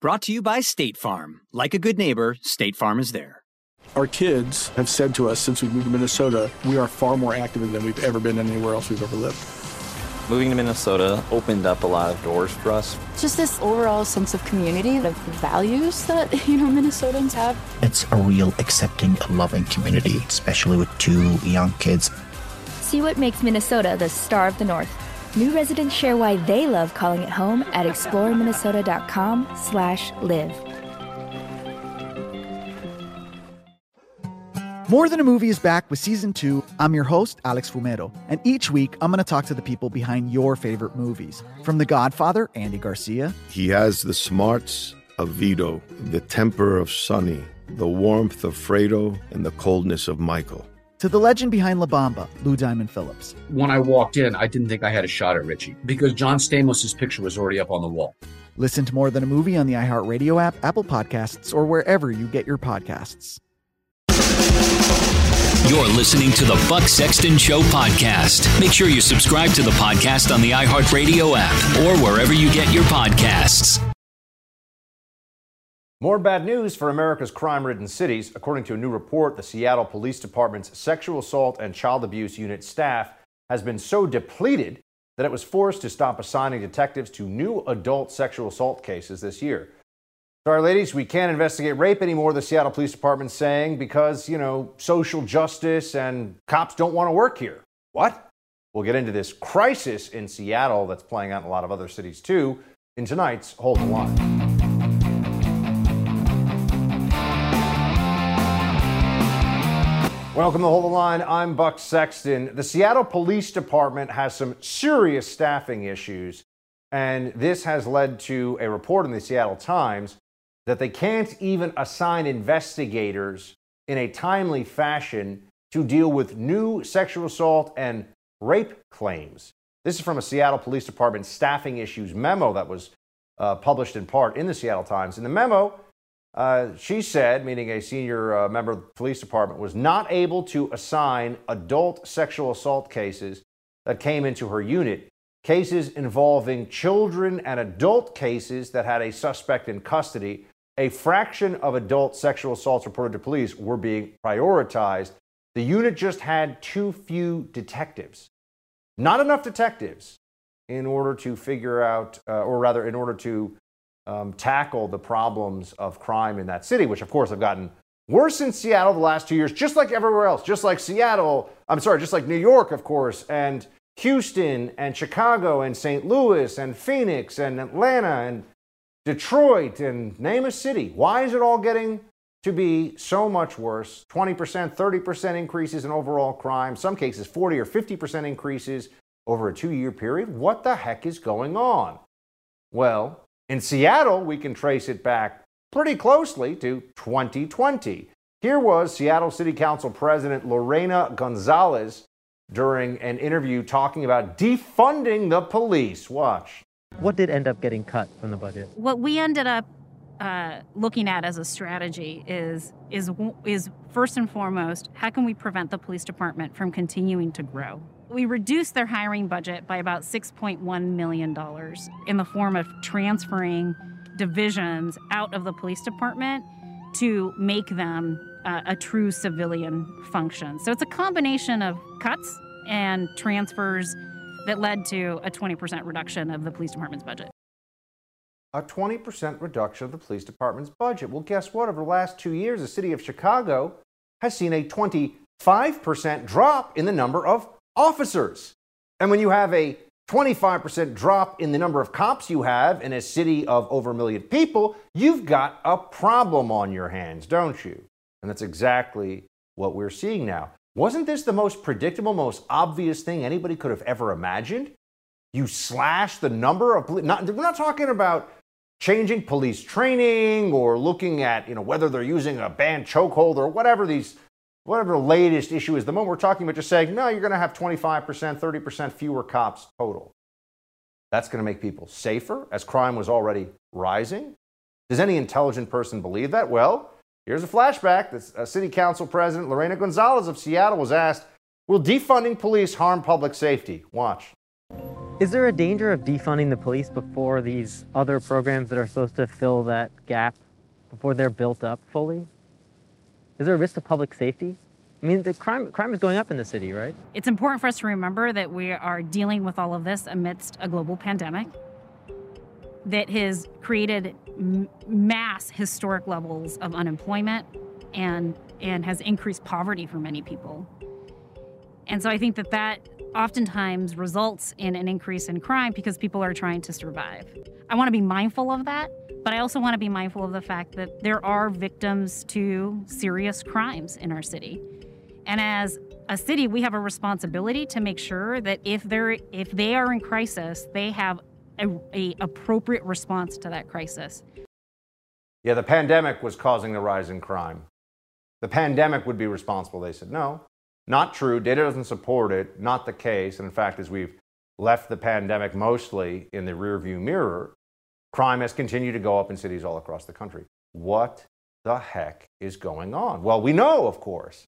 Brought to you by State Farm. Like a good neighbor, State Farm is there. Our kids have said to us since we moved to Minnesota, we are far more active than we've ever been anywhere else we've ever lived. Moving to Minnesota opened up a lot of doors for us. Just this overall sense of community, of values that, you know, Minnesotans have. It's a real accepting, loving community, especially with two young kids. See what makes Minnesota the star of the North. New residents share why they love calling it home at exploreminnesota.com slash live. More Than a Movie is back with season two. I'm your host, Alex Fumero, and each week I'm going to talk to the people behind your favorite movies. From The Godfather, Andy Garcia. He has the smarts of Vito, the temper of Sonny, the warmth of Fredo, and the coldness of Michael to the legend behind La Bamba, Lou Diamond Phillips. When I walked in, I didn't think I had a shot at Richie because John Stamos' picture was already up on the wall. Listen to More Than a Movie on the iHeartRadio app, Apple Podcasts, or wherever you get your podcasts. You're listening to the Buck Sexton Show podcast. Make sure you subscribe to the podcast on the iHeartRadio app or wherever you get your podcasts. More bad news for America's crime ridden cities. According to a new report, the Seattle Police Department's Sexual Assault and Child Abuse Unit staff has been so depleted that it was forced to stop assigning detectives to new adult sexual assault cases this year. Sorry, ladies, we can't investigate rape anymore, the Seattle Police Department's saying, because, you know, social justice and cops don't want to work here. What? We'll get into this crisis in Seattle that's playing out in a lot of other cities too in tonight's Hold the Line. Welcome to Hold the Line. I'm Buck Sexton. The Seattle Police Department has some serious staffing issues, and this has led to a report in the Seattle Times that they can't even assign investigators in a timely fashion to deal with new sexual assault and rape claims. This is from a Seattle Police Department staffing issues memo that was uh, published in part in the Seattle Times. In the memo, uh, she said, meaning a senior uh, member of the police department, was not able to assign adult sexual assault cases that came into her unit. Cases involving children and adult cases that had a suspect in custody. A fraction of adult sexual assaults reported to police were being prioritized. The unit just had too few detectives. Not enough detectives in order to figure out, uh, or rather, in order to um, tackle the problems of crime in that city, which of course have gotten worse in Seattle the last two years, just like everywhere else, just like Seattle, I'm sorry, just like New York, of course, and Houston and Chicago and St. Louis and Phoenix and Atlanta and Detroit and name a city. Why is it all getting to be so much worse? 20%, 30% increases in overall crime, some cases 40 or 50% increases over a two year period. What the heck is going on? Well, in Seattle, we can trace it back pretty closely to 2020. Here was Seattle City Council President Lorena Gonzalez during an interview talking about defunding the police. Watch. What did end up getting cut from the budget? What we ended up uh, looking at as a strategy is is is first and foremost how can we prevent the police department from continuing to grow we reduced their hiring budget by about $6.1 million in the form of transferring divisions out of the police department to make them uh, a true civilian function. So it's a combination of cuts and transfers that led to a 20% reduction of the police department's budget. A 20% reduction of the police department's budget. Well, guess what? Over the last two years, the city of Chicago has seen a 25% drop in the number of officers. And when you have a 25% drop in the number of cops you have in a city of over a million people, you've got a problem on your hands, don't you? And that's exactly what we're seeing now. Wasn't this the most predictable, most obvious thing anybody could have ever imagined? You slash the number of police. Not, we're not talking about changing police training or looking at you know whether they're using a banned chokehold or whatever these whatever the latest issue is, the moment we're talking about just saying, no, you're going to have 25%, 30% fewer cops total. That's going to make people safer as crime was already rising. Does any intelligent person believe that? Well, here's a flashback. The uh, city council president Lorena Gonzalez of Seattle was asked, Will defunding police harm public safety? Watch. Is there a danger of defunding the police before these other programs that are supposed to fill that gap, before they're built up fully? Is there a risk to public safety? I mean, the crime crime is going up in the city, right? It's important for us to remember that we are dealing with all of this amidst a global pandemic that has created mass historic levels of unemployment and and has increased poverty for many people. And so I think that that oftentimes results in an increase in crime because people are trying to survive. I want to be mindful of that but I also want to be mindful of the fact that there are victims to serious crimes in our city. And as a city, we have a responsibility to make sure that if they're if they are in crisis, they have a, a appropriate response to that crisis. Yeah, the pandemic was causing the rise in crime. The pandemic would be responsible. They said no, not true. Data doesn't support it. Not the case. And in fact, as we've left the pandemic mostly in the rearview mirror, Crime has continued to go up in cities all across the country. What the heck is going on? Well, we know, of course.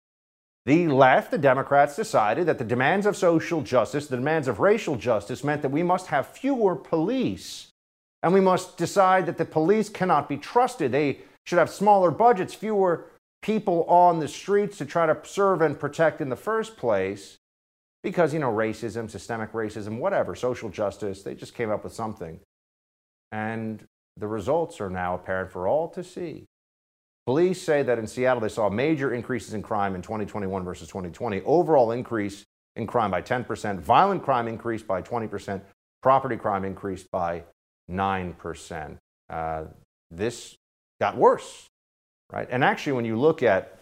The left, the Democrats, decided that the demands of social justice, the demands of racial justice, meant that we must have fewer police. And we must decide that the police cannot be trusted. They should have smaller budgets, fewer people on the streets to try to serve and protect in the first place. Because, you know, racism, systemic racism, whatever, social justice, they just came up with something and the results are now apparent for all to see. Police say that in Seattle they saw major increases in crime in 2021 versus 2020. Overall increase in crime by 10%, violent crime increased by 20%, property crime increased by 9%. Uh, this got worse, right? And actually, when you look at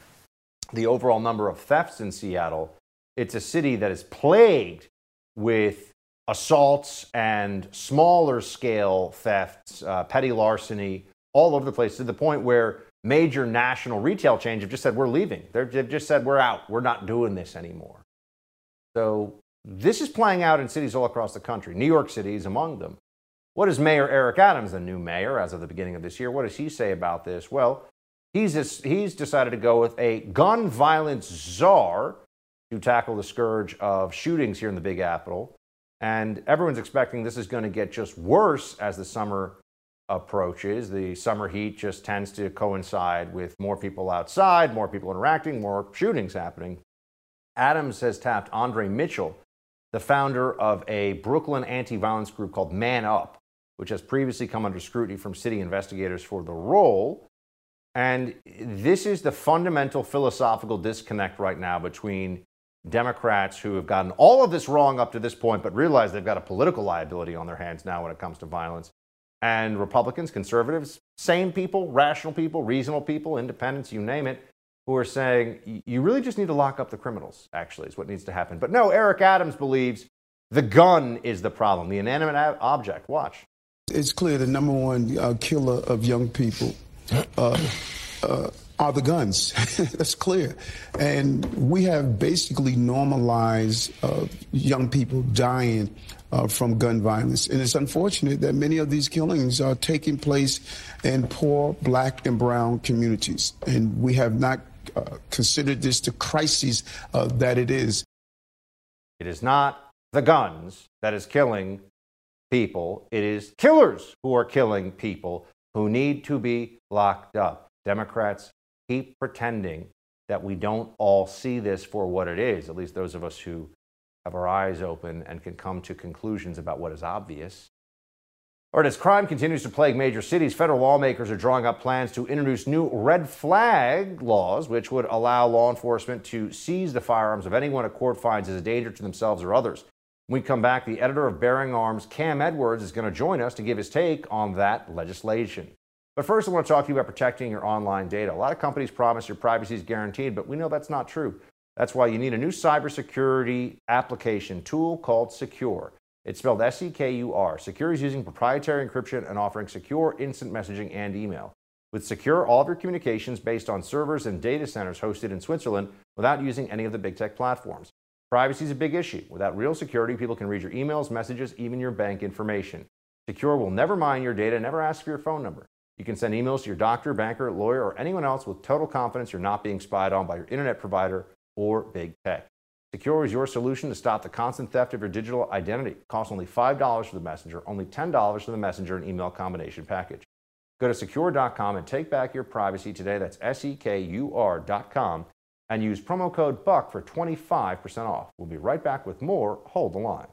the overall number of thefts in Seattle, it's a city that is plagued with assaults and smaller scale thefts, uh, petty larceny, all over the place to the point where major national retail chains have just said, we're leaving. They've just said, we're out. We're not doing this anymore. So this is playing out in cities all across the country. New York City is among them. What does Mayor Eric Adams, the new mayor as of the beginning of this year, what does he say about this? Well, he's, just, he's decided to go with a gun violence czar to tackle the scourge of shootings here in the Big Apple. And everyone's expecting this is going to get just worse as the summer approaches. The summer heat just tends to coincide with more people outside, more people interacting, more shootings happening. Adams has tapped Andre Mitchell, the founder of a Brooklyn anti violence group called Man Up, which has previously come under scrutiny from city investigators for the role. And this is the fundamental philosophical disconnect right now between Democrats who have gotten all of this wrong up to this point, but realize they've got a political liability on their hands now when it comes to violence. And Republicans, conservatives, sane people, rational people, reasonable people, independents, you name it, who are saying you really just need to lock up the criminals, actually, is what needs to happen. But no, Eric Adams believes the gun is the problem, the inanimate object. Watch. It's clear the number one uh, killer of young people uh, uh, are the guns. That's clear. And we have basically normalized uh, young people dying uh, from gun violence. And it's unfortunate that many of these killings are taking place in poor black and brown communities. And we have not uh, considered this the crisis uh, that it is. It is not the guns that is killing people, it is killers who are killing people who need to be locked up. Democrats keep pretending that we don't all see this for what it is, at least those of us who have our eyes open and can come to conclusions about what is obvious. Or as crime continues to plague major cities, federal lawmakers are drawing up plans to introduce new red flag laws, which would allow law enforcement to seize the firearms of anyone a court finds is a danger to themselves or others. When we come back, the editor of Bearing Arms, Cam Edwards, is going to join us to give his take on that legislation. But first, I want to talk to you about protecting your online data. A lot of companies promise your privacy is guaranteed, but we know that's not true. That's why you need a new cybersecurity application tool called Sekur. It's spelled S E K U R. Sekur is using proprietary encryption and offering secure instant messaging and email. With Sekur, all of your communications based on servers and data centers hosted in Switzerland without using any of the big tech platforms. Privacy is a big issue. Without real security, people can read your emails, messages, even your bank information. Sekur will never mine your data, never ask for your phone number. You can send emails to your doctor, banker, lawyer, or anyone else with total confidence you're not being spied on by your internet provider or big tech. Sekur is your solution to stop the constant theft of your digital identity. It costs only $5 for the messenger, only $10 for the messenger and email combination package. Go to sekur.com and take back your privacy today. That's S E K U R.com and use promo code BUCK for 25% off. We'll be right back with more. Hold the line.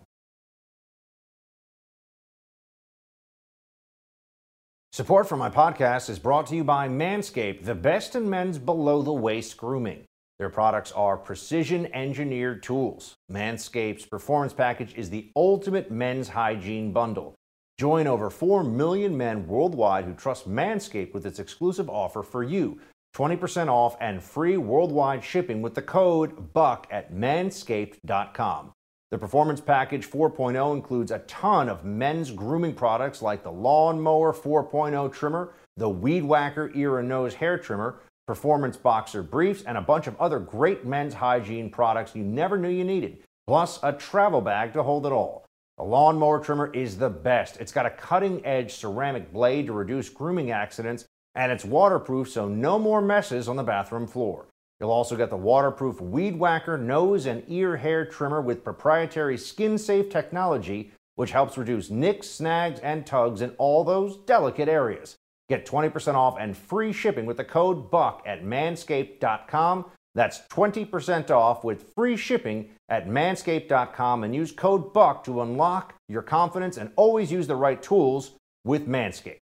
Support for my podcast is brought to you by Manscaped, the best in men's below the waist grooming. Their products are precision engineered tools. Manscaped's performance package is the ultimate men's hygiene bundle. Join over 4 million men worldwide who trust Manscaped with its exclusive offer for you 20% off and free worldwide shipping with the code BUCK at manscaped.com. The Performance Package 4.0 includes a ton of men's grooming products like the Lawnmower 4.0 trimmer, the Weed Whacker ear and nose hair trimmer, Performance Boxer briefs, and a bunch of other great men's hygiene products you never knew you needed, plus a travel bag to hold it all. The lawnmower trimmer is the best. It's got a cutting edge ceramic blade to reduce grooming accidents, and it's waterproof so no more messes on the bathroom floor. You'll also get the waterproof Weed Whacker nose and ear hair trimmer with proprietary skin safe technology, which helps reduce nicks, snags, and tugs in all those delicate areas. Get 20% off and free shipping with the code BUCK at manscaped.com. That's 20% off with free shipping at manscaped.com and use code BUCK to unlock your confidence and always use the right tools with Manscaped.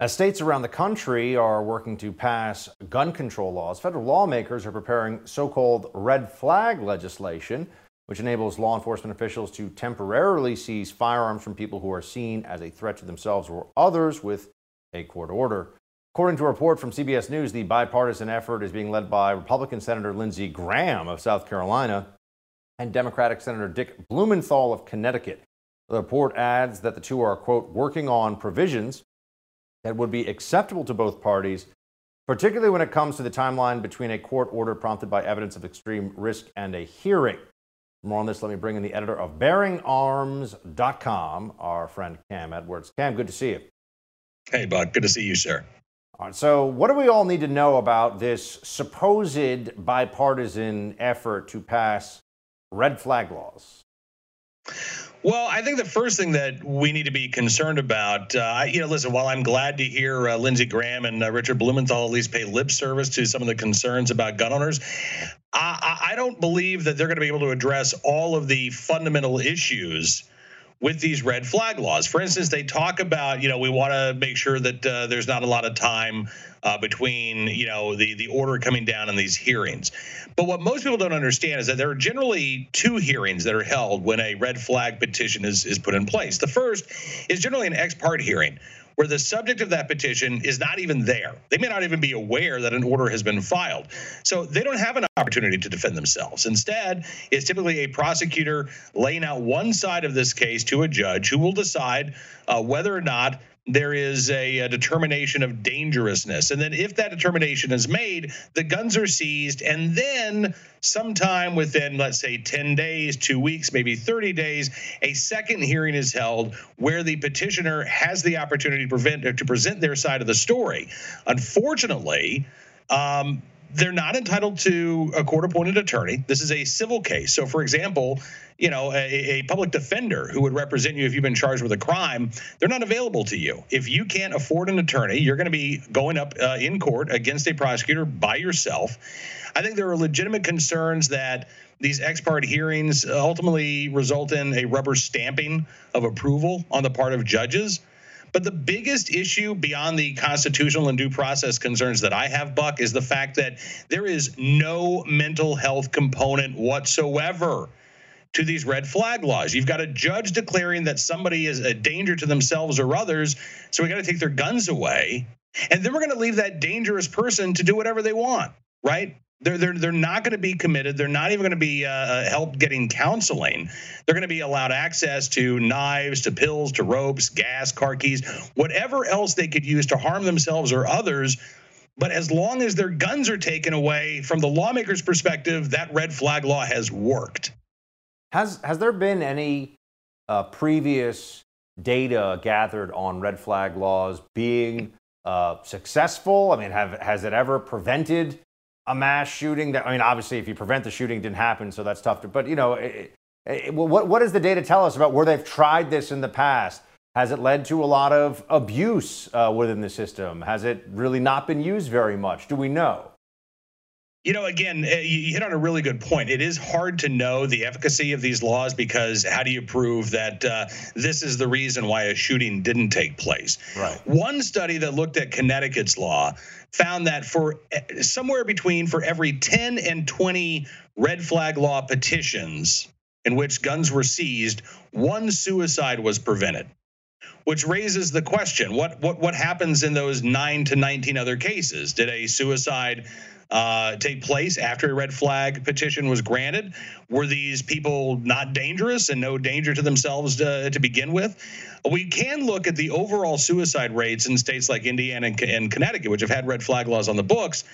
As states around the country are working to pass gun control laws, federal lawmakers are preparing so called red flag legislation, which enables law enforcement officials to temporarily seize firearms from people who are seen as a threat to themselves or others with a court order. According to a report from CBS News, the bipartisan effort is being led by Republican Senator Lindsey Graham of South Carolina and Democratic Senator Dick Blumenthal of Connecticut. The report adds that the two are, quote, working on provisions that would be acceptable to both parties, particularly when it comes to the timeline between a court order prompted by evidence of extreme risk and a hearing. For more on this, let me bring in the editor of BearingArms.com, our friend Cam Edwards. Cam, good to see you. Hey, Bud. Good to see you, sir. All right, so, what do we all need to know about this supposed bipartisan effort to pass red flag laws? Well, I think the first thing that we need to be concerned about, uh, you know, listen, while I'm glad to hear uh, Lindsey Graham and uh, Richard Blumenthal at least pay lip service to some of the concerns about gun owners, I, I don't believe that they're going to be able to address all of the fundamental issues with these red flag laws. For instance, they talk about, you know, we want to make sure that uh, there's not a lot of time uh, between, you know, the the order coming down in these hearings. But what most people don't understand is that there are generally two hearings that are held when a red flag petition is is put in place. The first is generally an ex parte hearing where the subject of that petition is not even there. They may not even be aware that an order has been filed. So they don't have an opportunity to defend themselves. Instead, it's typically a prosecutor laying out one side of this case to a judge who will decide uh, whether or not there is a, a, determination of dangerousness. And then, if that determination is made, the guns are seized. And then, sometime within, let's say, 10 days, two weeks, maybe 30 days, a second hearing is held where the petitioner has the opportunity to, prevent, to present their side of the story. Unfortunately, um, they're not entitled to a court appointed attorney. This is a civil case. So, for example, you know, a, a, public defender who would represent you if you've been charged with a crime, they're not available to you. If you can't afford an attorney, you're going to be going up uh, in court against a prosecutor by yourself. I think there are legitimate concerns that these ex parte hearings ultimately result in a rubber stamping of approval on the part of judges. But the biggest issue beyond the constitutional and due process concerns that I have, Buck, is the fact that there is no mental health component whatsoever to these red flag laws. You've got a judge declaring that somebody is a danger to themselves or others, so we got to take their guns away. And then we're going to leave that dangerous person to do whatever they want, right? They're, they're, they're not going to be committed. They're not even going to be uh, uh, help getting counseling. They're going to be allowed access to knives, to pills, to ropes, gas, car keys, whatever else they could use to harm themselves or others. But as long as their guns are taken away, from the lawmaker's perspective, that red flag law has worked. Has, has there been any uh, previous data gathered on red flag laws being uh, successful? I mean, have, has it ever prevented a mass shooting that I mean obviously if you prevent the shooting didn't happen so that's tough to but you know it, it, what what does the data tell us about where they've tried this in the past? Has it led to a lot of abuse uh, within the system? Has it really not been used very much? Do we know you know, again, eh, you hit on a really good point. It is hard to know the efficacy of these laws because how do you prove that uh, this is the reason why a shooting didn't take place? Right. One study that looked at Connecticut's law found that for eh, somewhere between for every 10 and 20 red flag law petitions in which guns were seized, one suicide was prevented which raises the question what what what happens in those 9 to 19 other cases did a suicide uh, take place after a red flag petition was granted? Were these people not dangerous and no danger to themselves to, uh, to begin with? We can look at the overall suicide rates in states like Indiana and, and Connecticut, which have had red flag laws on the books.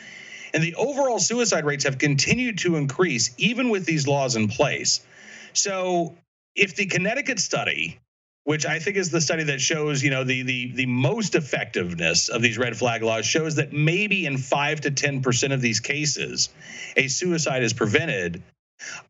And the overall suicide rates have continued to increase even with these laws in place. So if the Connecticut study which I think is the study that shows, you know, the the the most effectiveness of these red flag laws shows that maybe in 5 to 10% of these cases a suicide is prevented.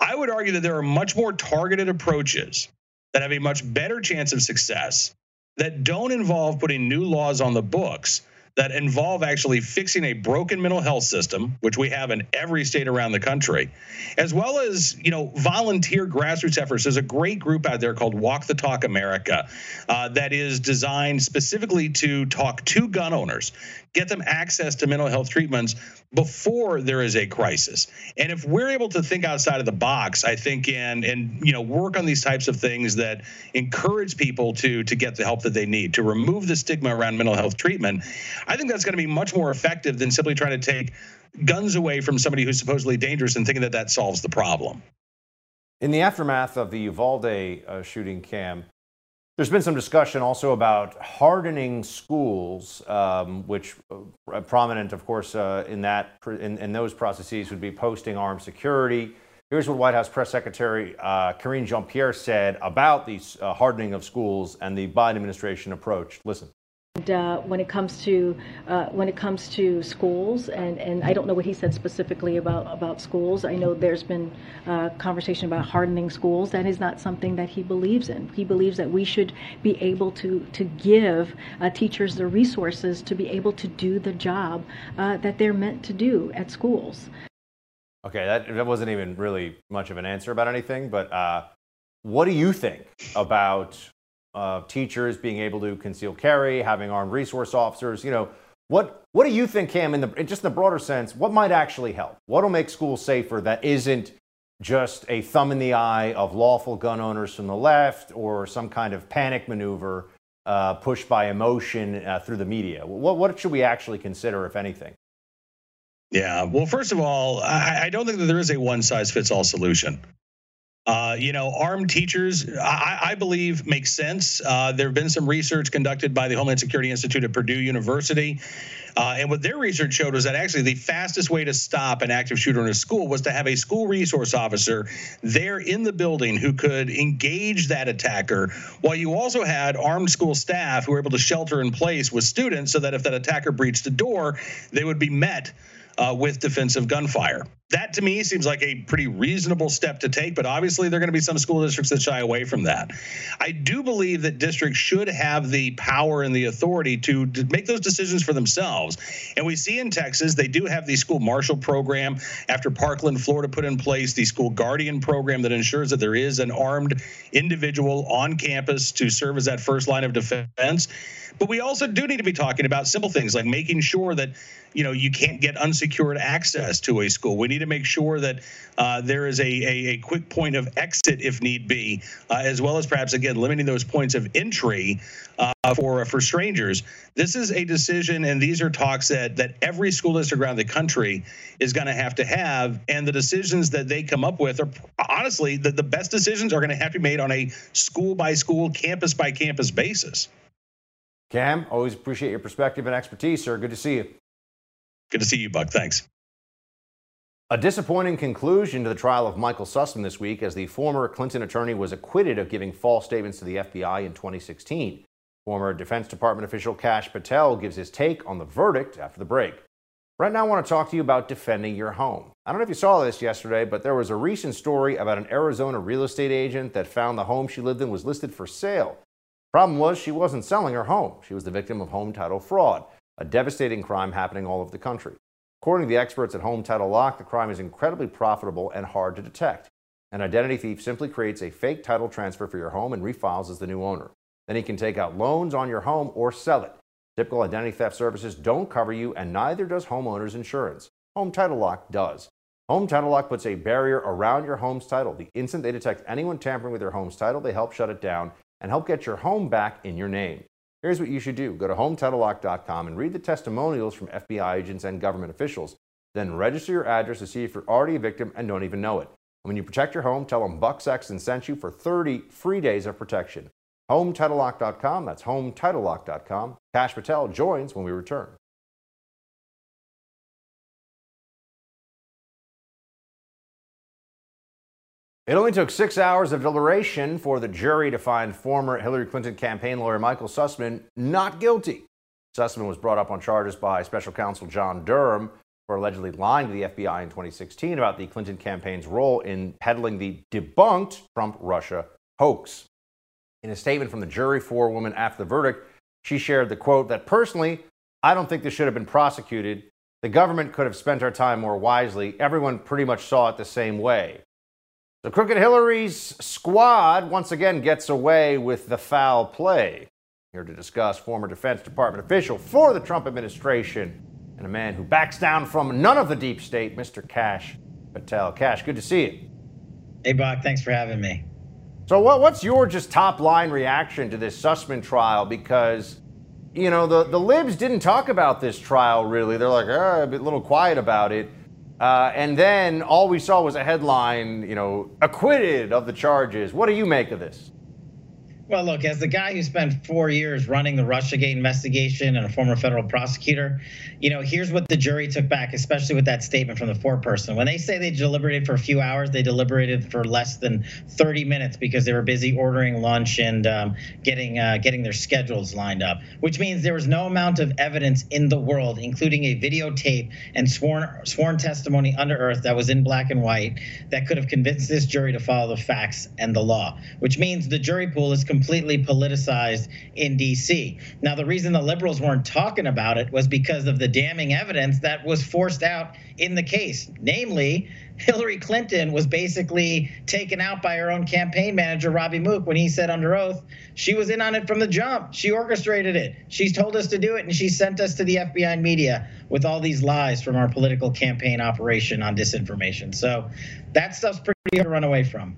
I would argue that there are much more targeted approaches that have a much better chance of success that don't involve putting new laws on the books that involve actually fixing a broken mental health system, which we have in every state around the country, as well as you know volunteer grassroots efforts. There's a great group out there called Walk the Talk America uh, that is designed specifically to talk to gun owners, get them access to mental health treatments before there is a crisis. And if we're able to think outside of the box, I think and and you know work on these types of things that encourage people to to get the help that they need, to remove the stigma around mental health treatment, I think that's going to be much more effective than simply trying to take guns away from somebody who's supposedly dangerous and thinking that that solves the problem. In the aftermath of the Uvalde uh, shooting, Cam, there's been some discussion also about hardening schools, um, which uh, prominent, of course, uh, in that in, in, those processes would be posting armed security. Here's what White House Press Secretary uh, Karine Jean-Pierre said about the uh, hardening of schools and the Biden administration approach. Listen. And, uh, when it comes to uh, when it comes to schools, and, and I don't know what he said specifically about about schools. I know there's been uh, conversation about hardening schools. That is not something that he believes in. He believes that we should be able to to give uh, teachers the resources to be able to do the job uh, that they're meant to do at schools. Okay, that that wasn't even really much of an answer about anything, but. What do you think about uh, teachers being able to conceal carry, having armed resource officers. You know, what what do you think, Cam, in the just in the broader sense, what might actually help? What will make schools safer that isn't just a thumb in the eye of lawful gun owners from the left or some kind of panic maneuver uh, pushed by emotion uh, through the media? What, what should we actually consider, if anything? Yeah. Well, first of all, I, I don't think that there is a one size fits all solution. Uh, you know, armed teachers, I, I believe, makes sense. Uh, there have been some research conducted by the Homeland Security Institute at Purdue University. Uh, and what their research showed was that actually the fastest way to stop an active shooter in a school was to have a school resource officer there in the building who could engage that attacker, while you also had armed school staff who were able to shelter in place with students so that if that attacker breached the door, they would be met uh, with defensive gunfire. That to me seems like a pretty reasonable step to take, but obviously there are going to be some school districts that shy away from that. I do believe that districts should have the power and the authority to, to make those decisions for themselves. And we see in Texas, they do have the school marshal program after Parkland, Florida put in place the school guardian program that ensures that there is an armed individual on campus to serve as that first line of defense. But we also do need to be talking about simple things like making sure that you know you can't get unsecured access to a school. We need to make sure that uh, there is a, a, a, quick point of exit if need be, uh, as well as perhaps again limiting those points of entry uh, for for strangers. This is a decision, and these are talks that that every school district around the country is going to have to have, and the decisions that they come up with are honestly the, the best decisions are going to have to be made on a school by school, campus by campus basis. Cam, always appreciate your perspective and expertise, sir. Good to see you. Good to see you, Buck. Thanks. A disappointing conclusion to the trial of Michael Sussmann this week as the former Clinton attorney was acquitted of giving false statements to the FBI in 2016. Former Defense Department official Kash Patel gives his take on the verdict after the break. Right now, I want to talk to you about defending your home. I don't know if you saw this yesterday, but there was a recent story about an Arizona real estate agent that found the home she lived in was listed for sale. Problem was, she wasn't selling her home. She was the victim of home title fraud, a devastating crime happening all over the country. According to the experts at Home Title Lock, the crime is incredibly profitable and hard to detect. An identity thief simply creates a fake title transfer for your home and refiles as the new owner. Then he can take out loans on your home or sell it. Typical identity theft services don't cover you, and neither does homeowners insurance. Home Title Lock does. Home Title Lock puts a barrier around your home's title. The instant they detect anyone tampering with your home's title, they help shut it down and help get your home back in your name. Here's what you should do go to HometitleLock.com and read the testimonials from FBI agents and government officials. Then register your address to see if you're already a victim and don't even know it. And when you protect your home, tell them Buck Sexton sent you for 30 free days of protection. HometitleLock.com, that's HometitleLock.com. Kash Patel joins when we return. It only took six hours of deliberation for the jury to find former Hillary Clinton campaign lawyer Michael Sussmann not guilty. Sussmann was brought up on charges by special counsel John Durham for allegedly lying to the FBI in 2016 about the Clinton campaign's role in peddling the debunked Trump Russia hoax. In a statement from the jury forewoman after the verdict, she shared the quote that personally, I don't think this should have been prosecuted. The government could have spent our time more wisely. Everyone pretty much saw it the same way. So Crooked Hillary's squad once again gets away with the foul play. Here to discuss former Defense Department official for the Trump administration and a man who backs down from none of the deep state, Mr. Kash Patel. Kash, good to see you. Hey, Buck, thanks for having me. So, what, what's your just top line reaction to this Sussmann trial? Because, you know, the, the libs didn't talk about this trial really. They're like, oh, a bit little quiet about it. Uh, and then all we saw was a headline, you know, acquitted of the charges. What do you make of this? Well, look, as the guy who spent four years running the Russiagate investigation and a former federal prosecutor, you know, here's what the jury took back, especially with that statement from the foreperson. When they say they deliberated for a few hours, they deliberated for less than 30 minutes because they were busy ordering lunch and um, getting uh, getting their schedules lined up. Which means there was no amount of evidence in the world, including a videotape and sworn sworn testimony under oath that was in black and white, that could have convinced this jury to follow the facts and the law. Which means the jury pool is completely politicized in D.C. Now, the reason the liberals weren't talking about it was because of the damning evidence that was forced out in the case. Namely, Hillary Clinton was basically taken out by her own campaign manager, Robbie Mook, when he said under oath she was in on it from the jump. She orchestrated it. She's told us to do it, and she sent us to the FBI and media with all these lies from our political campaign operation on disinformation. So that stuff's pretty hard to run away from.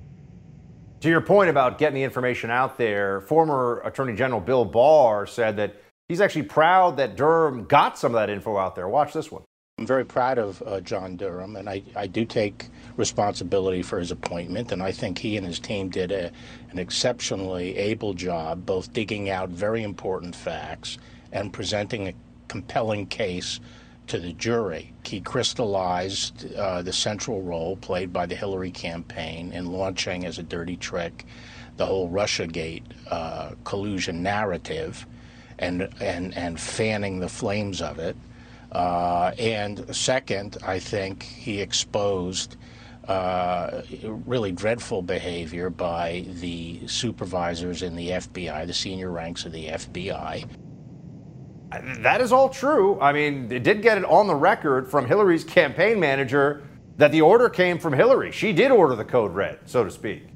To your point about getting the information out there, former Attorney General Bill Barr said that he's actually proud that Durham got some of that info out there. Watch this one. I'm very proud of uh, John Durham, and I, I do take responsibility for his appointment. And I think he and his team did a, an exceptionally able job, both digging out very important facts and presenting a compelling case to the jury. He crystallized uh, the central role played by the Hillary campaign in launching as a dirty trick the whole Russiagate uh, collusion narrative and, and, and fanning the flames of it. Uh, and second, I think he exposed uh, really dreadful behavior by the supervisors in the FBI, the senior ranks of the FBI. That is all true. I mean, it did get it on the record from Hillary's campaign manager that the order came from Hillary. She did order the code red, so to speak.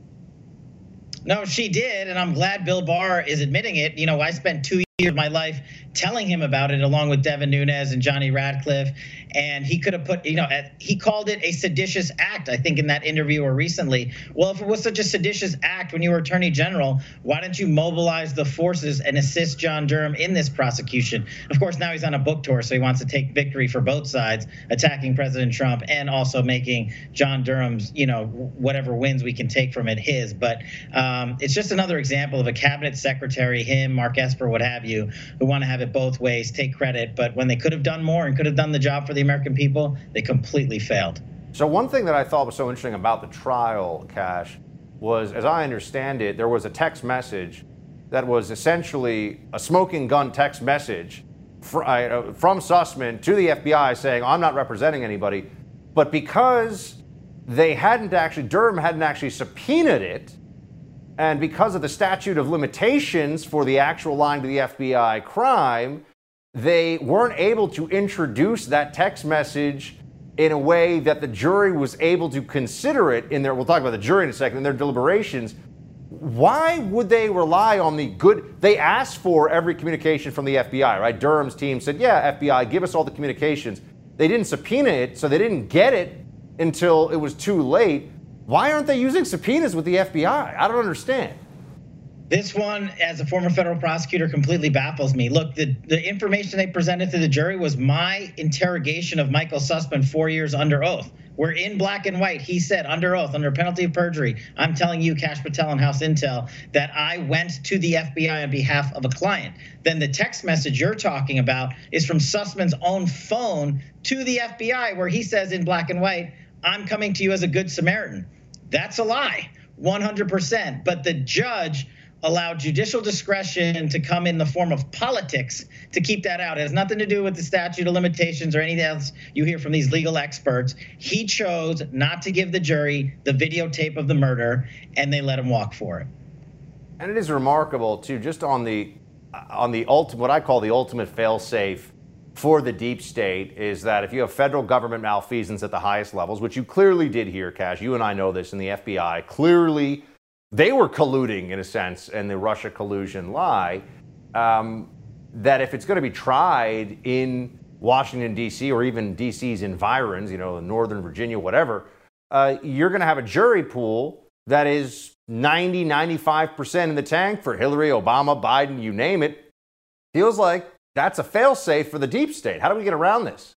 No, she did, and I'm glad Bill Barr is admitting it. You know, I spent two of my life telling him about it along with Devin Nunes and Johnny Ratcliffe. And he could have put, you know, he called it a seditious act, I think, in that interview or recently. Well, if it was such a seditious act when you were attorney general, why didn't you mobilize the forces and assist John Durham in this prosecution? Of course, now he's on a book tour, so he wants to take victory for both sides, attacking President Trump and also making John Durham's, you know, whatever wins we can take from it his. But um, it's just another example of a cabinet secretary, him, Mark Esper, what have you, who want to have it both ways, take credit. But when they could have done more and could have done the job for the American people, they completely failed. So, one thing that I thought was so interesting about the trial, Kash, was as I understand it, there was a text message that was essentially a smoking gun text message uh, from Sussmann to the FBI saying, I'm not representing anybody. But because they hadn't actually, Durham hadn't actually subpoenaed it, and because of the statute of limitations for the actual lying to the FBI crime, they weren't able to introduce that text message in a way that the jury was able to consider it in their, we'll talk about the jury in a second, in their deliberations. Why would they rely on the good? They asked for every communication from the FBI, right? Durham's team said, yeah, FBI, give us all the communications. They didn't subpoena it, so they didn't get it until it was too late. Why aren't they using subpoenas with the FBI? I don't understand. This one, as a former federal prosecutor, completely baffles me. Look, the, the information they presented to the jury was my interrogation of Michael Sussmann four years under oath. We're in black and white. He said under oath, under penalty of perjury, I'm telling you, Kash Patel and House Intel, that I went to the FBI on behalf of a client. Then the text message you're talking about is from Sussmann's own phone to the FBI, where he says in black and white, I'm coming to you as a good Samaritan. That's a lie, 100%. But the judge allowed judicial discretion to come in the form of politics to keep that out. It has nothing to do with the statute of limitations or anything else you hear from these legal experts. He chose not to give the jury the videotape of the murder, and they let him walk for it. And it is remarkable too, just on the on the ultimate, what I call the ultimate failsafe for the deep state is that if you have federal government malfeasance at the highest levels, which you clearly did here, Kash, you and I know this in the FBI, clearly they were colluding in a sense in the Russia collusion lie. Um, that if it's going to be tried in Washington, D.C., or even D.C.'s environs, you know, Northern Virginia, whatever, uh, you're going to have a jury pool that is 90, 95% in the tank for Hillary, Obama, Biden, you name it. Feels like that's a failsafe for the deep state. How do we get around this?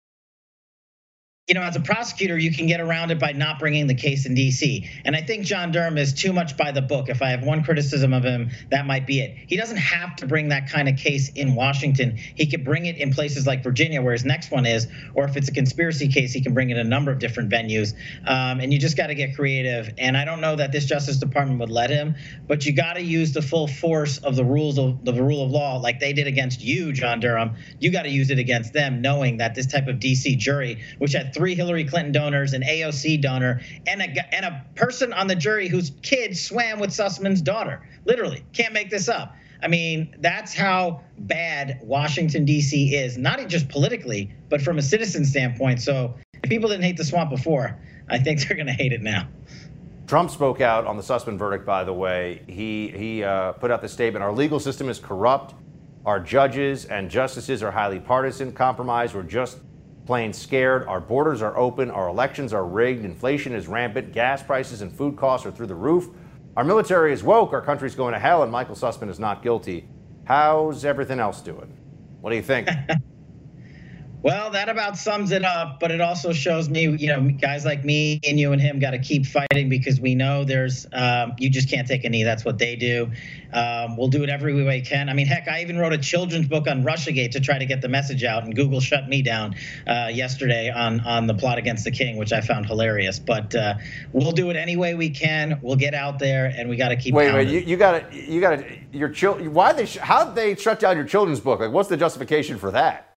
You know, as a prosecutor, you can get around it by not bringing the case in D.C. And I think John Durham is too much by the book. If I have one criticism of him, that might be it. He doesn't have to bring that kind of case in Washington. He could bring it in places like Virginia, where his next one is, or if it's a conspiracy case, he can bring it in a number of different venues. Um, and you just got to get creative. And I don't know that this Justice Department would let him, but you got to use the full force of the rules of the rule of law, like they did against you, John Durham. You got to use it against them, knowing that this type of D.C. jury, which had three Hillary Clinton donors, an AOC donor, and a and a person on the jury whose kid swam with Sussmann's daughter. Literally, can't make this up. I mean, that's how bad Washington D.C. is, not just politically, but from a citizen standpoint. So, people didn't hate the swamp before, I think they're going to hate it now. Trump spoke out on the Sussmann verdict, by the way. He, he uh, put out the statement Our legal system is corrupt. Our judges and justices are highly partisan, compromised, or just plain scared. Our borders are open. Our elections are rigged. Inflation is rampant. Gas prices and food costs are through the roof. Our military is woke. Our country's going to hell, and Michael Sussmann is not guilty. How's everything else doing? What do you think? Well, that about sums it up, but it also shows me, you know, guys like me and you and him got to keep fighting because we know there's, um, you just can't take a knee. That's what they do. Um, we'll do it every way we can. I mean, heck, I even wrote a children's book on Russiagate to try to get the message out, and Google shut me down uh, yesterday on on the plot against the king, which I found hilarious. But uh, we'll do it any way we can. We'll get out there, and we got to keep. Wait, pounding. wait, you, you got to, you got to, your children. Why they? Sh- how they shut down your children's book? Like, what's the justification for that?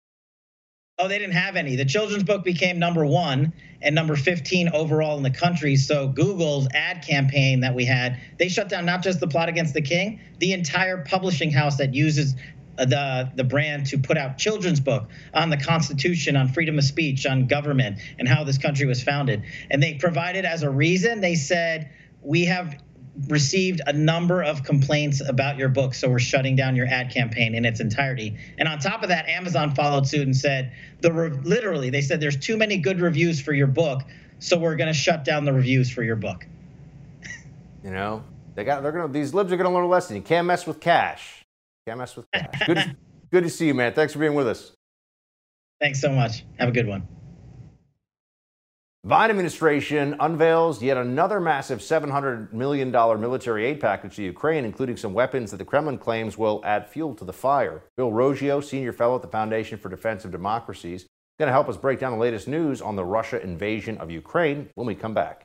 Oh, they didn't have any. The children's book became number one and number 15 overall in the country. So Google's ad campaign that we had, they shut down not just the plot against the king, the entire publishing house that uses uh, the the brand to put out children's book on the Constitution, on freedom of speech, on government, and how this country was founded. And they provided as a reason, they said we have received a number of complaints about your book, so we're shutting down your ad campaign in its entirety. And on top of that, Amazon followed suit and said the re- literally they said there's too many good reviews for your book, so we're going to shut down the reviews for your book. You know, they got they're gonna these libs are gonna learn a lesson. You can't mess with Kash. Can't mess with Kash. Good, good to see you, man. Thanks for being with us. Thanks so much. Have a good one. Biden administration unveils yet another massive $700 million military aid package to Ukraine, including some weapons that the Kremlin claims will add fuel to the fire. Bill Roggio, senior fellow at the Foundation for Defense of Democracies, going to help us break down the latest news on the Russia invasion of Ukraine when we come back.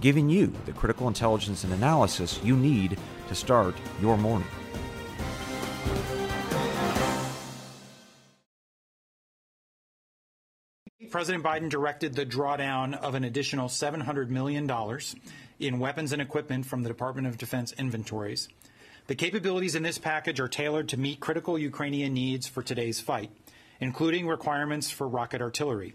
giving you the critical intelligence and analysis you need to start your morning. President Biden directed the drawdown of an additional $700 million in weapons and equipment from the Department of Defense inventories. The capabilities in this package are tailored to meet critical Ukrainian needs for today's fight, including requirements for rocket artillery.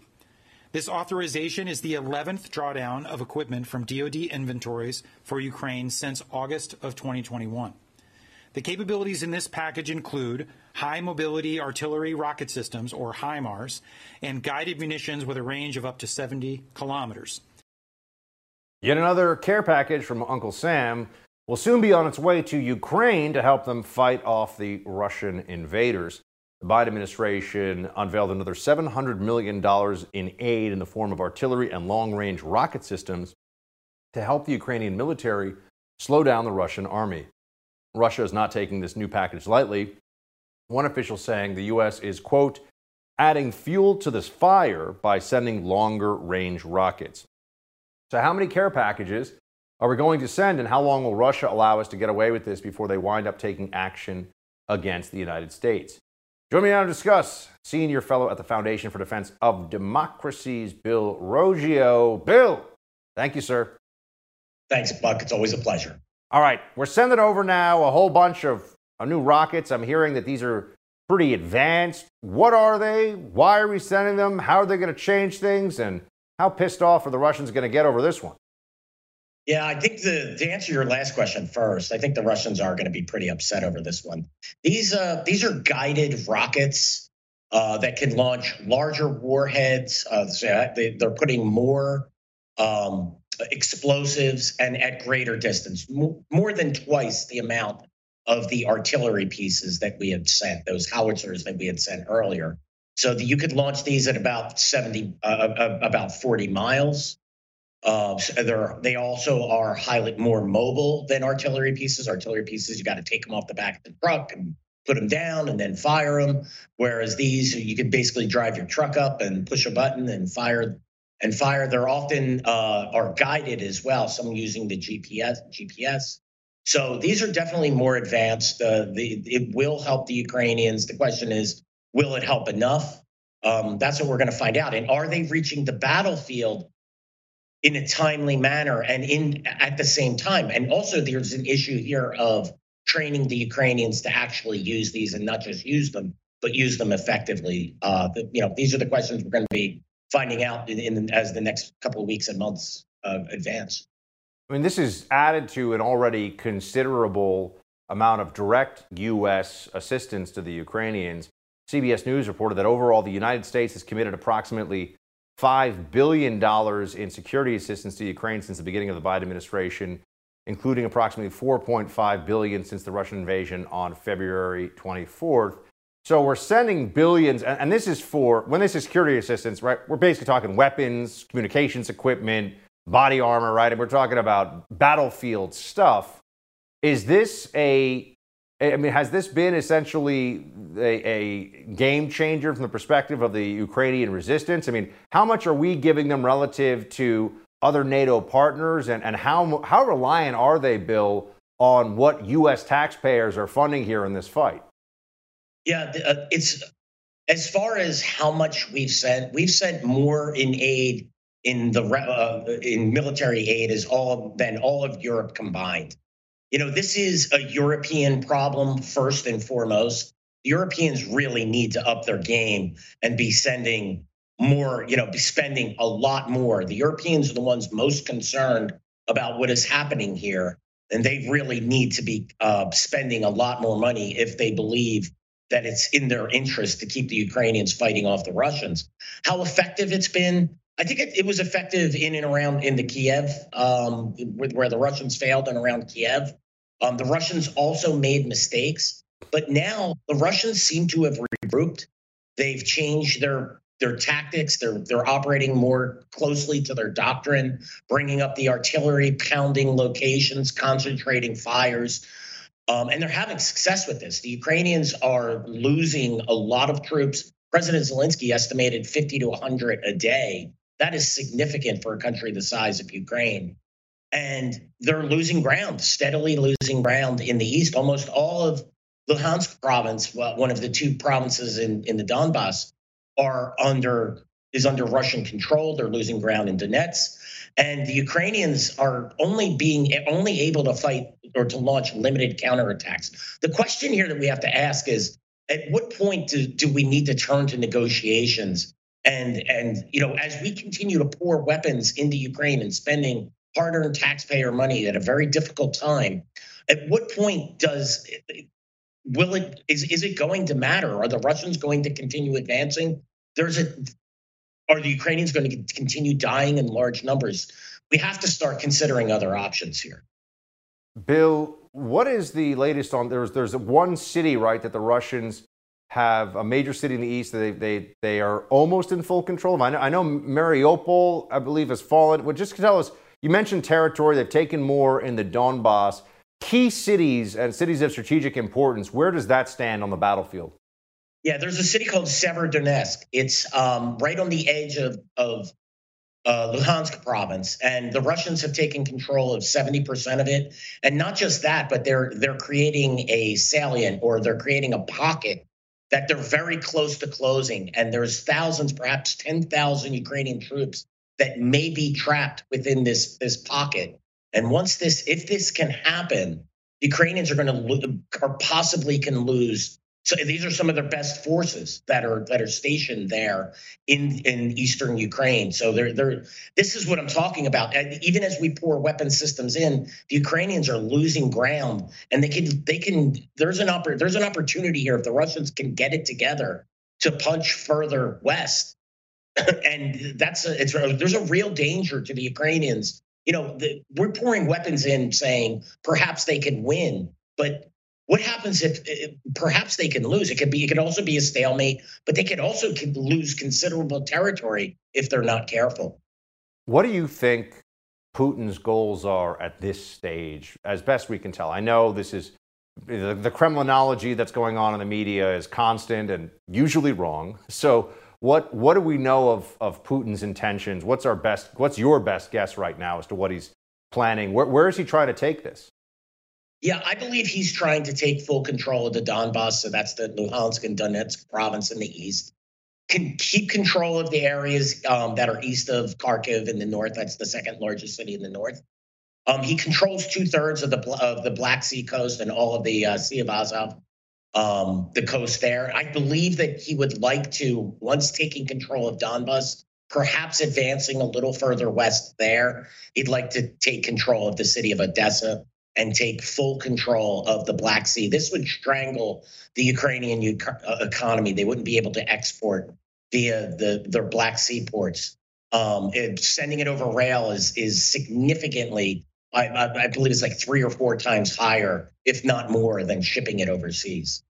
This authorization is the 11th drawdown of equipment from DoD inventories for Ukraine since August of 2021. The capabilities in this package include high mobility artillery rocket systems, or HIMARS, and guided munitions with a range of up to 70 kilometers. Yet another care package from Uncle Sam will soon be on its way to Ukraine to help them fight off the Russian invaders. The Biden administration unveiled another $700 million in aid in the form of artillery and long range rocket systems to help the Ukrainian military slow down the Russian army. Russia is not taking this new package lightly. One official saying the U.S. is, quote, adding fuel to this fire by sending longer range rockets. So, how many care packages are we going to send, and how long will Russia allow us to get away with this before they wind up taking action against the United States? Join me now to discuss senior fellow at the Foundation for Defense of Democracies, Bill Roggio. Bill, thank you, sir. Thanks, Buck. It's always a pleasure. All right, we're sending over now a whole bunch of new rockets. I'm hearing that these are pretty advanced. What are they? Why are we sending them? How are they going to change things? And how pissed off are the Russians going to get over this one? Yeah, I think the to answer your last question first, I think the Russians are going to be pretty upset over this one. These uh, these are guided rockets uh, that can launch larger warheads. Uh, they, are putting more um, explosives and at greater distance, more than twice the amount of the artillery pieces that we had sent, those howitzers that we had sent earlier. So you could launch these at about 70, uh, uh, about 40 miles. Uh, so they also are highly more mobile than artillery pieces. Artillery pieces, you got to take them off the back of the truck and put them down and then fire them. Whereas these, you can basically drive your truck up and push a button and fire and fire. They're often uh, are guided as well. Some using the GPS. GPS. So these are definitely more advanced. Uh, the, it will help the Ukrainians. The question is, will it help enough? Um, that's what we're going to find out. And are they reaching the battlefield in a timely manner and in at the same time. And also there's an issue here of training the Ukrainians to actually use these and not just use them, but use them effectively? Uh, the, you know, these are the questions we're going to be finding out in, in as the next couple of weeks and months uh, advance. I mean, this is added to an already considerable amount of direct U.S. assistance to the Ukrainians. CBS News reported that overall the United States has committed approximately $5 billion in security assistance to Ukraine since the beginning of the Biden administration, including approximately 4.5 billion since the Russian invasion on February 24th. So we're sending billions, and, this is for, when this is security assistance, right, we're basically talking weapons, communications equipment, body armor, right? And we're talking about battlefield stuff. Is this a I mean, has this been essentially a, a, game changer from the perspective of the Ukrainian resistance? I mean, how much are we giving them relative to other NATO partners, and, and how, how reliant are they, Bill, on what U.S. taxpayers are funding here in this fight? Yeah, uh, it's as far as how much we've sent, we've sent more in aid in the uh, in military aid as all than all of Europe combined. You know, this is a European problem first and foremost. Europeans really need to up their game and be sending more, you know, be spending a lot more. The Europeans are the ones most concerned about what is happening here. And they really need to be uh, spending a lot more money if they believe that it's in their interest to keep the Ukrainians fighting off the Russians. How effective it's been, I think it, it, was effective in and around in the Kiev, um, where, where, the Russians failed and around Kiev. Um, the Russians also made mistakes, but now the Russians seem to have regrouped. They've changed their their tactics. They're they're operating more closely to their doctrine, bringing up the artillery, pounding locations, concentrating fires. Um, and they're having success with this. The Ukrainians are losing a lot of troops. President Zelensky estimated 50 to 100 a day. That is significant for a country the size of Ukraine and they're losing ground, steadily losing ground in the east. Almost all of Luhansk province, one of the two provinces in, in the Donbass, are under is under Russian control. They're losing ground in Donetsk, and the Ukrainians are only being only able to fight or to launch limited counterattacks. The question here that we have to ask is: At what point do, do we need to turn to negotiations? And and you know, as we continue to pour weapons into Ukraine and spending hard earned taxpayer money at a very difficult time. At what point does will it is is it going to matter? Are the Russians going to continue advancing? There's a are the Ukrainians going to continue dying in large numbers? We have to start considering other options here. Bill, what is the latest on there's there's one city right that the Russians have a major city in the east that they they, they are almost in full control of. I know, I know Mariupol, I believe, has fallen. Well, just tell us you mentioned territory. They've taken more in the Donbass. Key cities and cities of strategic importance, where does that stand on the battlefield? Yeah, there's a city called Severodonetsk. It's um, right on the edge of, of uh, Luhansk province, and the Russians have taken control of 70% of it. And not just that, but they're they're creating a salient or they're creating a pocket that they're very close to closing. And there's thousands, perhaps 10,000 Ukrainian troops that may be trapped within this this pocket. And once this, if this can happen, Ukrainians are going to lo- or possibly can lose. So these are some of their best forces that are that are stationed there in in eastern Ukraine. So they're they're this is what I'm talking about. Even as we pour weapon systems in, the Ukrainians are losing ground, and they can they can there's an oppor- there's an opportunity here if the Russians can get it together to punch further west and that's a, it's a, there's a real danger to the Ukrainians. You know, the, we're pouring weapons in, saying perhaps they can win, but what happens if, if, perhaps they can lose? It could be it could also be a stalemate, but they could also lose considerable territory if they're not careful. What do you think Putin's goals are at this stage, as best we can tell? I know this is the, the Kremlinology that's going on in the media is constant and usually wrong. So what what do we know of of Putin's intentions? What's our best? What's your best guess right now as to what he's planning? Where, where is he trying to take this? Yeah, I believe he's trying to take full control of the Donbass. So that's the Luhansk and Donetsk province in the east. Can keep control of the areas um, that are east of Kharkiv in the north. That's the second largest city in the north. Um, he controls two thirds of the of the Black Sea coast and all of the uh, Sea of Azov um, the coast there. I believe that he would like to, once taking control of Donbas, perhaps advancing a little further west there, he'd like to take control of the city of Odessa and take full control of the Black Sea. This would strangle the Ukrainian uh, economy. They wouldn't be able to export via the their Black Sea ports. Um, it, sending it over rail is is significantly, I, I, I believe, it's like three or four times higher, if not more, than shipping it overseas.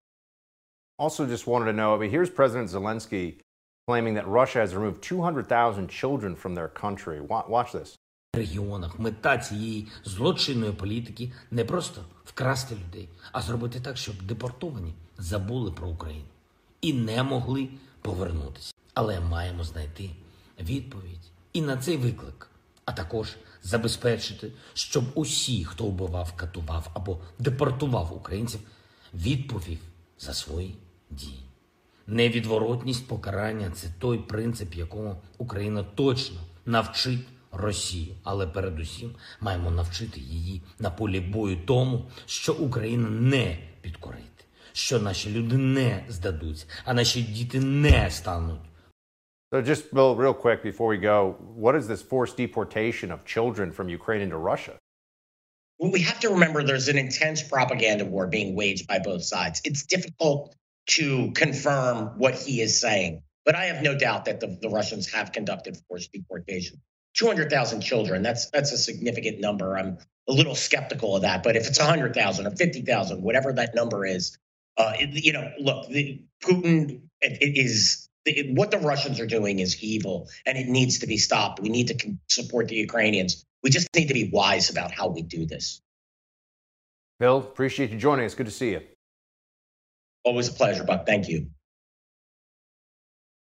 Also, just wanted to know. I mean, here's President Zelensky claiming that Russia has removed 200,000 children from their country. Watch this. регіонах мета цієї злочинної політики не просто вкрасти людей, а зробити так, щоб депортовані забули про Україну і не могли повернутися. Але маємо знайти відповідь і на цей виклик, а також забезпечити, щоб усі, хто вбивав, катував або депортував українців, відповів за свої дії. Невідворотність покарання це той принцип, якому Україна точно навчить Росію, але передусім маємо навчити її на полі бою тому, що Україна не підкорити, що наші люди не здадуться, а наші діти не стануть. So just real, real quick before we go, what is this forced deportation of children from Ukraine into Russia? Well, we have to remember there's an intense propaganda war being waged by both sides. It's difficult to confirm what he is saying, but I have no doubt that the, the Russians have conducted forced deportation. 200,000 children, that's that's a significant number. I'm a little skeptical of that, but if it's 100,000 or 50,000, whatever that number is, uh, it, you know, look, the, Putin is what the Russians are doing is evil, and it needs to be stopped. We need to support the Ukrainians. We just need to be wise about how we do this. Bill, appreciate you joining us. Good to see you. Always a pleasure, Buck. Thank you.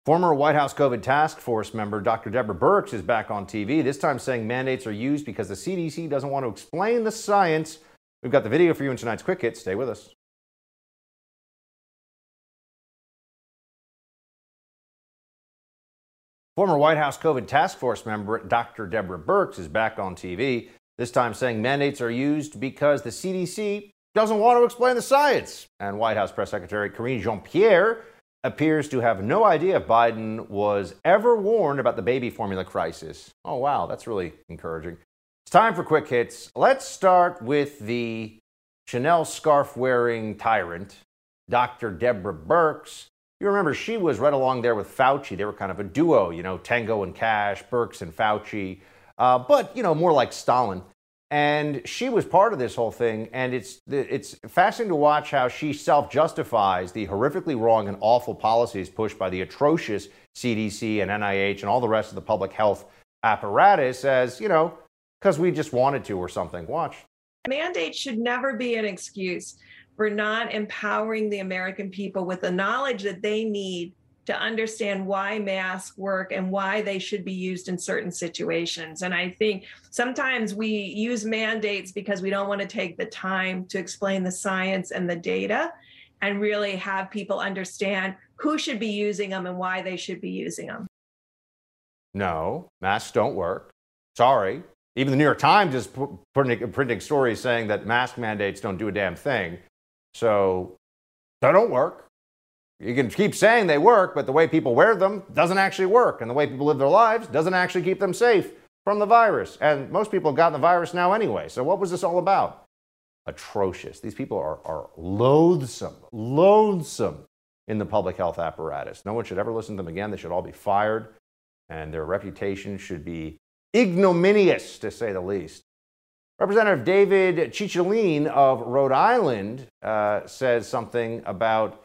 Former White House COVID task force member Dr. Deborah Birx is back on TV, this time saying mandates are used because the CDC doesn't want to explain the science. We've got the video for you in tonight's Quick Hit. Stay with us. Former White House COVID task force member Dr. Deborah Birx is back on TV, this time saying mandates are used because the CDC doesn't want to explain the science. And White House Press Secretary Karine Jean Pierre appears to have no idea if Biden was ever warned about the baby formula crisis. Oh, wow, that's really encouraging. It's time for quick hits. Let's start with the Chanel scarf wearing tyrant, Dr. Deborah Birx. You remember she was right along there with Fauci. They were kind of a duo, you know, Tango and Cash, Birx and Fauci, uh, but, you know, more like Stalin. And she was part of this whole thing and it's it's fascinating to watch how she self-justifies the horrifically wrong and awful policies pushed by the atrocious CDC and NIH and all the rest of the public health apparatus as you know because we just wanted to or something. Watch. Mandate should never be an excuse for not empowering the American people with the knowledge that they need to understand why masks work and why they should be used in certain situations. And I think sometimes we use mandates because we don't want to take the time to explain the science and the data and really have people understand who should be using them and why they should be using them. No, masks don't work. Sorry. Even the New York Times is printing, printing stories saying that mask mandates don't do a damn thing. So they don't work. You can keep saying they work, but the way people wear them doesn't actually work. And the way people live their lives doesn't actually keep them safe from the virus. And most people have gotten the virus now anyway. So what was this all about? Atrocious. These people are, are loathsome, loathsome in the public health apparatus. No one should ever listen to them again. They should all be fired. And their reputation should be ignominious, to say the least. Representative David Cicilline of Rhode Island uh, says something about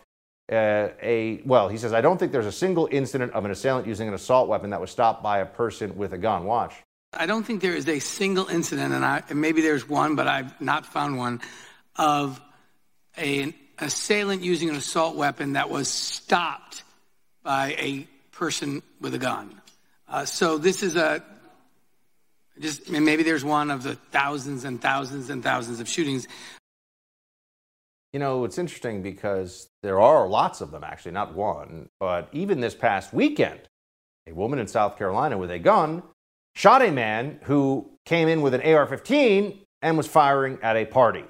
uh, a well, he says, I don't think there's a single incident of an assailant using an assault weapon that was stopped by a person with a gun. Watch. I don't think there is a single incident, and, I, and maybe there's one, but I've not found one, of a, an assailant using an assault weapon that was stopped by a person with a gun. Uh, so this is a just maybe there's one of the thousands and thousands and thousands of shootings, you know, it's interesting because there are lots of them, actually, not one. But even this past weekend, a woman in South Carolina with a gun shot a man who came in with an AR 15 and was firing at a party.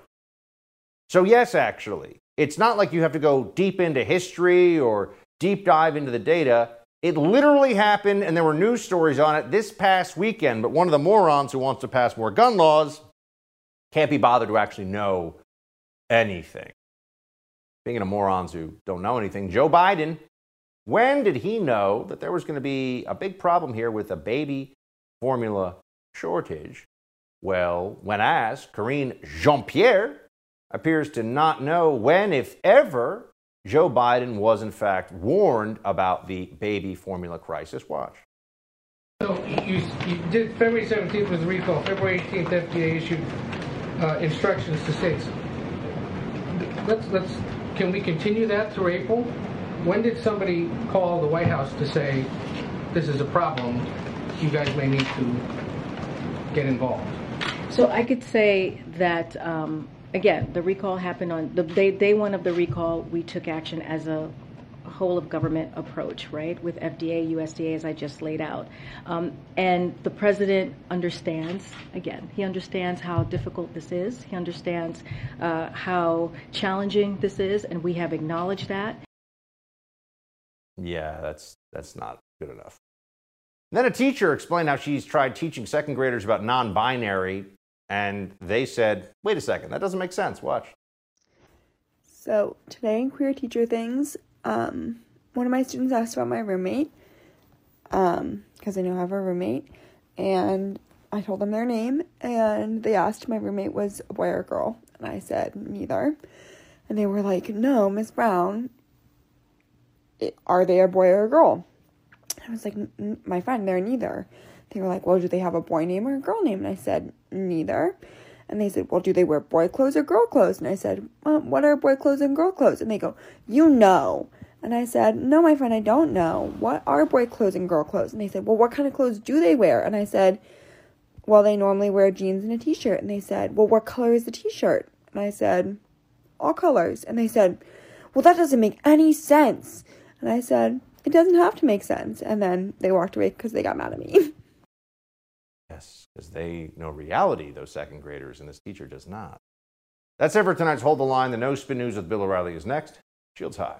So, yes, actually, it's not like you have to go deep into history or deep dive into the data. It literally happened, and there were news stories on it this past weekend. But one of the morons who wants to pass more gun laws can't be bothered to actually know anything. Speaking of morons who don't know anything, Joe Biden, when did he know that there was going to be a big problem here with a baby formula shortage? Well, when asked, Karine Jean Pierre appears to not know when, if ever, Joe Biden was in fact warned about the baby formula crisis. Watch. So you, you did February 17th was the recall. February 18th, FDA issued uh, instructions to states. Let's let's can we continue that through April? When did somebody call the White House to say this is a problem? You guys may need to get involved. So I could say that um, again, the recall happened on the day, day one of the recall. We took action as a whole of government approach, right, with FDA, USDA, as I just laid out. Um, and the president understands, again, he understands how difficult this is. He understands uh, how challenging this is, and we have acknowledged that. Yeah, that's that's not good enough. then a teacher explained how she's tried teaching second graders about non-binary and they said, wait a second, that doesn't make sense. Watch. So, today in Queer Teacher Things, um, one of my students asked about my roommate, because um, I know I have a roommate, and I told them their name, and they asked my roommate was a boy or a girl, and I said neither. And they were like, no, Miss Brown, are they a boy or a girl? I was like, my friend, they're neither. They were like, well, do they have a boy name or a girl name? And I said, neither. And they said, well, do they wear boy clothes or girl clothes? And I said, well, what are boy clothes and girl clothes? And they go, you know. And I said, no, my friend, I don't know. What are boy clothes and girl clothes? And they said, well, what kind of clothes do they wear? And I said, well, they normally wear jeans and a t-shirt. And they said, well, what color is the t-shirt? And I said, all colors. And they said, well, that doesn't make any sense. And I said, it doesn't have to make sense. And then they walked away because they got mad at me. Yes, because they know reality, those second graders, and this teacher does not. That's it for tonight's Hold the Line. The No Spin News with Bill O'Reilly is next. Shields high.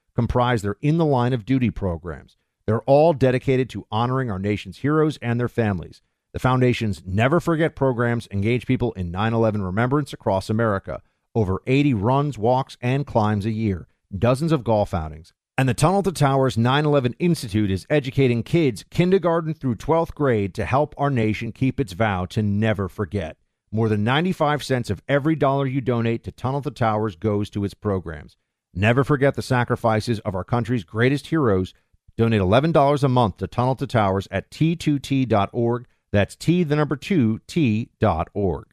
comprise their In the Line of Duty programs. They're all dedicated to honoring our nation's heroes and their families. The Foundation's Never Forget programs engage people in 9 11 remembrance across America. Over 80 runs, walks, and climbs a year, dozens of golf outings. And the Tunnel to Towers 9 11 Institute is educating kids kindergarten through 12th grade to help our nation keep its vow to never forget. More than 95 cents of every dollar you donate to Tunnel to Towers goes to its programs. Never forget the sacrifices of our country's greatest heroes. Donate $11 a month to Tunnel to Towers at t2t.org. That's T, the number two, T.org.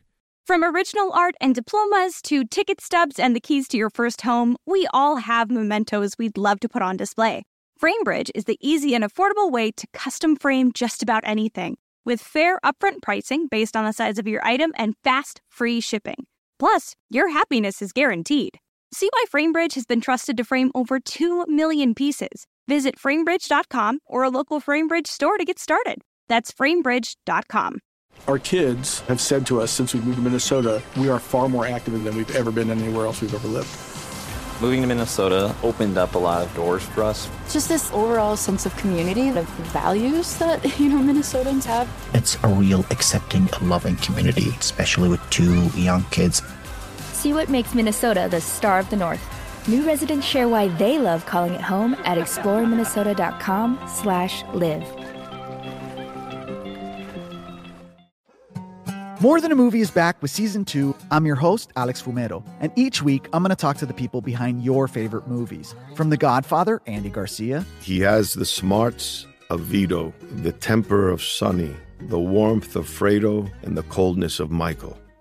From original art and diplomas to ticket stubs and the keys to your first home, we all have mementos we'd love to put on display. FrameBridge is the easy and affordable way to custom frame just about anything, with fair upfront pricing based on the size of your item and fast, free shipping. Plus, your happiness is guaranteed. See why FrameBridge has been trusted to frame over 2 million pieces. Visit framebridge.com or a local FrameBridge store to get started. That's framebridge.com. Our kids have said to us since we moved to Minnesota, we are far more active than we've ever been anywhere else we've ever lived. Moving to Minnesota opened up a lot of doors for us. Just this overall sense of community, the values that, you know, Minnesotans have. It's a real accepting, loving community, especially with two young kids. See what makes Minnesota the star of the North. New residents share why they love calling it home at exploreminnesota.com slash live. More Than a Movie is back with season two. I'm your host, Alex Fumero, and each week I'm going to talk to the people behind your favorite movies. From The Godfather, Andy Garcia. He has the smarts of Vito, the temper of Sonny, the warmth of Fredo, and the coldness of Michael.